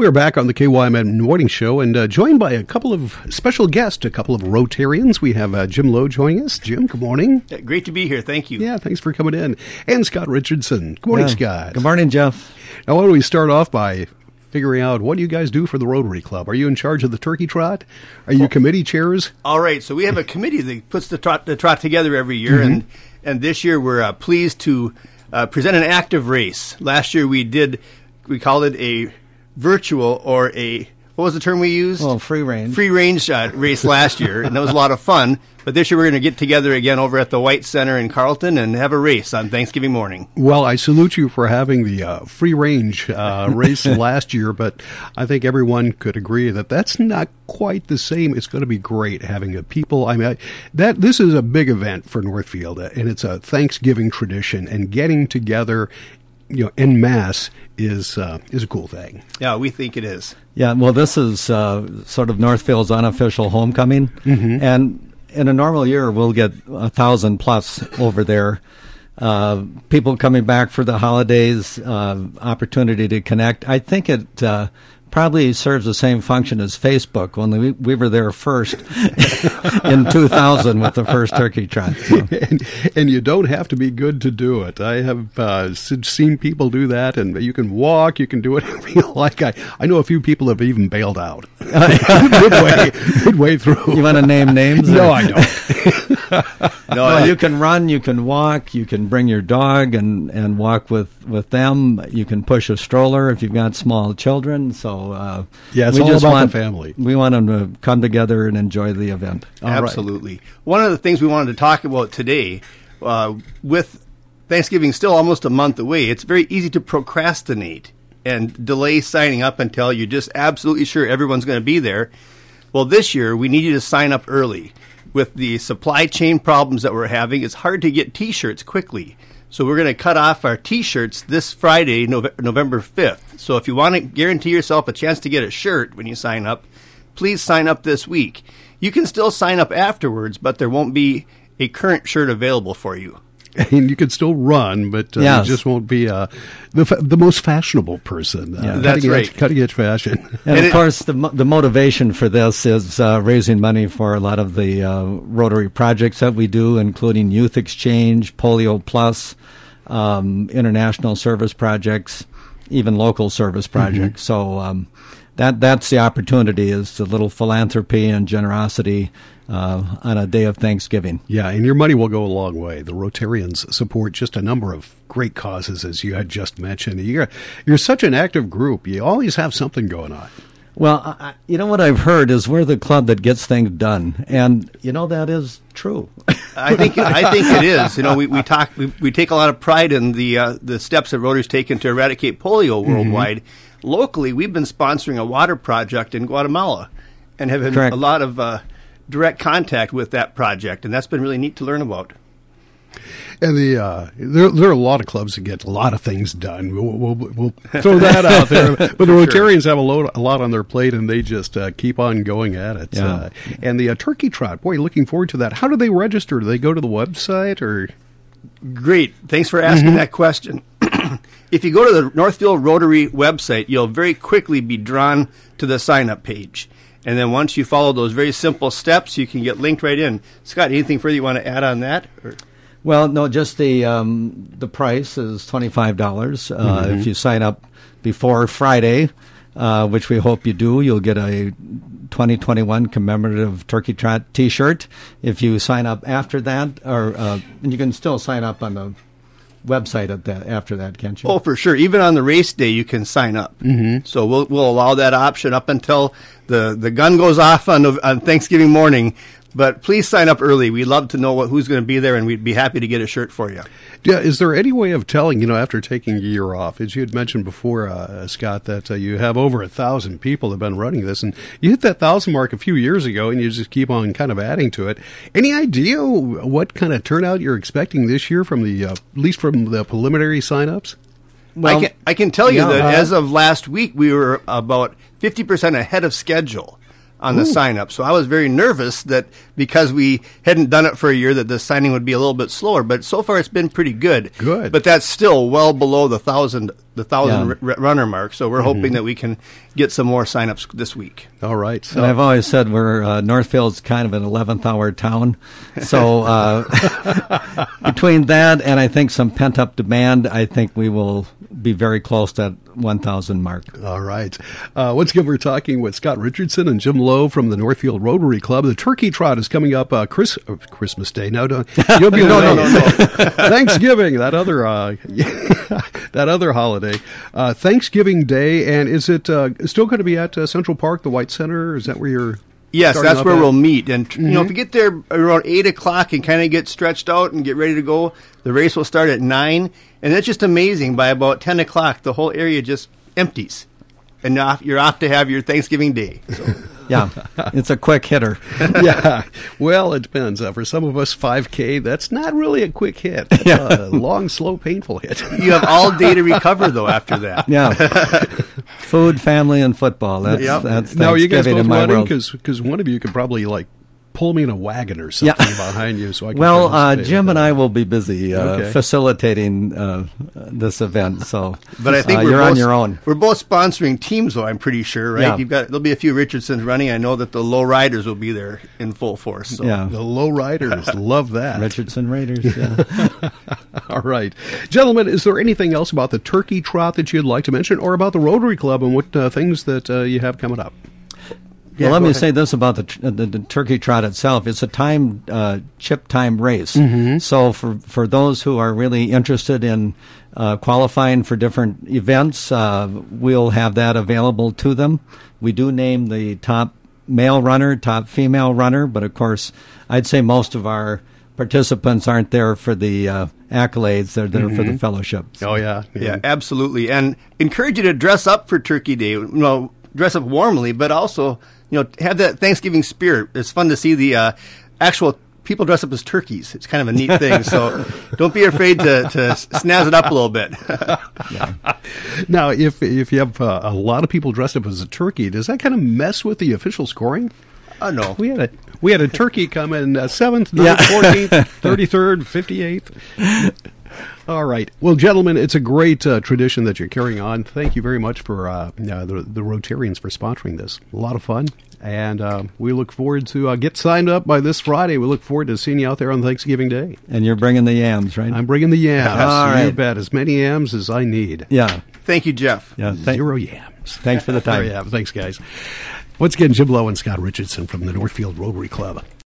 We are back on the KYMN Morning Show and uh, joined by a couple of special guests, a couple of Rotarians. We have uh, Jim Loe joining us. Jim, good morning. Great to be here. Thank you. Yeah, thanks for coming in. And Scott Richardson. Good morning, Yeah. Scott. Good morning, Jeff. Now, why don't we start off by figuring out what do you guys do for the Rotary Club? Are you in charge of the turkey trot? Are you committee chairs? All right. So we have a committee that puts the trot, the trot together every year, Mm-hmm. and and this year we're uh, pleased to uh, present an active race. Last year we did we called it a virtual or a what was the term we used? Oh, free range. Free range uh, race last year, and that was a lot of fun. But this year we're going to get together again over at the Weitz Center in Carleton and have a race on Thanksgiving morning. Well, I salute you for having the uh, free range uh, race last year, but I think everyone could agree that that's not quite the same. It's going to be great having a people. I mean, I, that this is a big event for Northfield, and it's a Thanksgiving tradition, and getting together, you know, en masse is uh, is a cool thing. Yeah, we think it is. Yeah, well, this is uh, sort of Northfield's unofficial homecoming, Mm-hmm. and in a normal year, we'll get a thousand plus over there. Uh, people coming back for the holidays, uh, opportunity to connect. I think it uh, probably serves the same function as Facebook when we, we were there first in 2000 with the first turkey trot. So. and, and you don't have to be good to do it. I have uh, seen people do that, and you can walk, you can do whatever you like. I, I know a few people have even bailed out midway, midway through. You want to name names? no, or- I don't. No, Well, you can run, you can walk, you can bring your dog and, and walk with, with them. You can push a stroller if you've got small children. So uh, Yeah, it's we all just about the want, family. We want them to come together and enjoy the event. Right. Absolutely. One of the things we wanted to talk about today, uh, with Thanksgiving still almost a month away, it's very easy to procrastinate and delay signing up until you're just absolutely sure everyone's going to be there. Well, this year we need you to sign up early. With the supply chain problems that we're having, it's hard to get T-shirts quickly. So we're going to cut off our T-shirts this Friday, Nove- November 5th. So if you want to guarantee yourself a chance to get a shirt when you sign up, please sign up this week. You can still sign up afterwards, but there won't be a current shirt available for you. and you can still run, but uh, Yes. you just won't be uh, the fa- the most fashionable person. Uh, Yeah. That's cutting right. Edge, cutting edge fashion. And, And of it- course, the, mo- the motivation for this is uh, raising money for a lot of the uh, Rotary projects that we do, including Youth Exchange, Polio Plus, um, international service projects, even local service projects. So um, that that's the opportunity is a little philanthropy and generosity uh, on a day of Thanksgiving. Yeah, and your money will go a long way. The Rotarians support just a number of great causes, as you had just mentioned. You're you're such an active group. You always have something going on. Well, I, you know what I've heard is we're the club that gets things done, and you know that is true. I think I think it is. You know, we, we talk we, we take a lot of pride in the uh, the steps that Rotary's taken to eradicate polio worldwide. Locally, we've been sponsoring a water project in Guatemala, and have had Correct. a lot of uh, direct contact with that project, and that's been really neat to learn about. And the uh, there, there are a lot of clubs that get a lot of things done. We'll, we'll, we'll throw that out there. But the sure. Rotarians have a, load, a lot on their plate, and they just uh, keep on going at it. Yeah. Uh, and the uh, turkey trot, boy, looking forward to that. How do they register? Do they go to the website or? Great. Thanks for asking that question. if you go to the Northfield Rotary website, you'll very quickly be drawn to the sign up page. And then once you follow those very simple steps, you can get linked right in. Scott, anything further you want to add on that? Or- Well, no, just the um, the price is twenty five dollars. Uh, If you sign up before Friday, uh, which we hope you do, you'll get a twenty twenty one commemorative Turkey Trot T shirt. If you sign up after that, or uh, and you can still sign up on the website at that after that, can't you? Oh, for sure. Even on the race day, you can sign up. Mm-hmm. So we'll we'll allow that option up until the, the gun goes off on on Thanksgiving morning. But please sign up early. We'd love to know what, who's going to be there, and we'd be happy to get a shirt for you. Yeah, is there any way of telling, you know, after taking a year off, as you had mentioned before, uh, Scott, that uh, you have over a thousand people have been running this, and you hit that thousand mark a few years ago, and you just keep on kind of adding to it. Any idea what kind of turnout you're expecting this year from the, uh, at least from the preliminary signups? I can I can tell you yeah, that uh, as of last week, we were about fifty percent ahead of schedule on the sign up. So I was very nervous that because we hadn't done it for a year that the signing would be a little bit slower. But so far it's been pretty good. Good. But that's still well below the thousand the thousand Yeah. r- runner mark. So we're hoping that we can get some more signups this week. All right. And I've always said we're uh, Northfield's kind of an eleventh hour town, so uh, between that and I think some pent up demand, I think we will be very close to that one thousand mark. All right. Uh, once again, we're talking with Scott Richardson and Jim Loe from the Northfield Rotary Club. The Turkey Trot is coming up uh, Chris, uh, Christmas Day. No, don't, you'll be No, no, no, no. Thanksgiving, that other uh, that other holiday. Uh, Thanksgiving Day, and is it uh, still going to be at uh, Central Park, the Weitz Center? Is that where you're? Yes, that's where at? we'll meet. And you know, if you get there around eight o'clock and kind of get stretched out and get ready to go, the race will start at nine. And it's just amazing. By about ten o'clock, the whole area just empties, and off, you're off to have your Thanksgiving day. So. Yeah, it's a quick hitter. yeah. Well, it depends. Uh, for some of us, 5K, that's not really a quick hit. That's a long, slow, painful hit. You have all day to recover, though. After that, Yeah, food, family, and football. That's Yep. that's now, are you guys Thanksgiving both in my running? world. Because one of you could probably like pull me in a wagon or something behind you, so I can. Well, uh, Jim and. I will be busy uh, Okay. facilitating uh, this event. So, but I think uh, we're you're both, on your own. We're both sponsoring teams, though. I'm pretty sure, right? Yeah. You've got there'll be a few Richardsons running. I know that the low riders will be there in full force. So. Yeah, The low riders love that. Richardson Raiders. Yeah. All right, gentlemen. Is there anything else about the turkey trot that you'd like to mention, or about the Rotary Club and what uh, things that uh, you have coming up? Yeah, well, let me ahead. say this about the, the, the turkey trot itself. It's a time uh, chip time race. Mm-hmm. So for for those who are really interested in uh, qualifying for different events, uh, we'll have that available to them. We do name the top male runner, top female runner, but of course, I'd say most of our participants aren't there for the uh, accolades. They're there for the fellowship. Oh yeah, Yeah, absolutely. And encourage you to dress up for Turkey Day. You know, dress up warmly, but also, you know, have that Thanksgiving spirit. It's fun to see the uh, actual people dress up as turkeys. It's kind of a neat thing. So don't be afraid to, to snazz it up a little bit. Now, if if you have uh, a lot of people dressed up as a turkey, does that kind of mess with the official scoring? oh, no. We had a we had a turkey come in uh, seventh, ninth, fourteenth, thirty third, fifty eighth. All right. Well, gentlemen, it's a great uh, tradition that you're carrying on. Thank you very much for uh, uh, the, the Rotarians for sponsoring this. A lot of fun. And uh, we look forward to uh, get signed up by this Friday. We look forward to seeing you out there on Thanksgiving Day. And you're bringing the yams, right? I'm bringing the yams. All You right. bet. As many yams as I need. yeah. Thank you, Jeff. Yeah. Thank- Zero yams. thanks for the time. There you have. Thanks, guys. Once again, Jim Loe and Scott Richardson from the Northfield Rotary Club.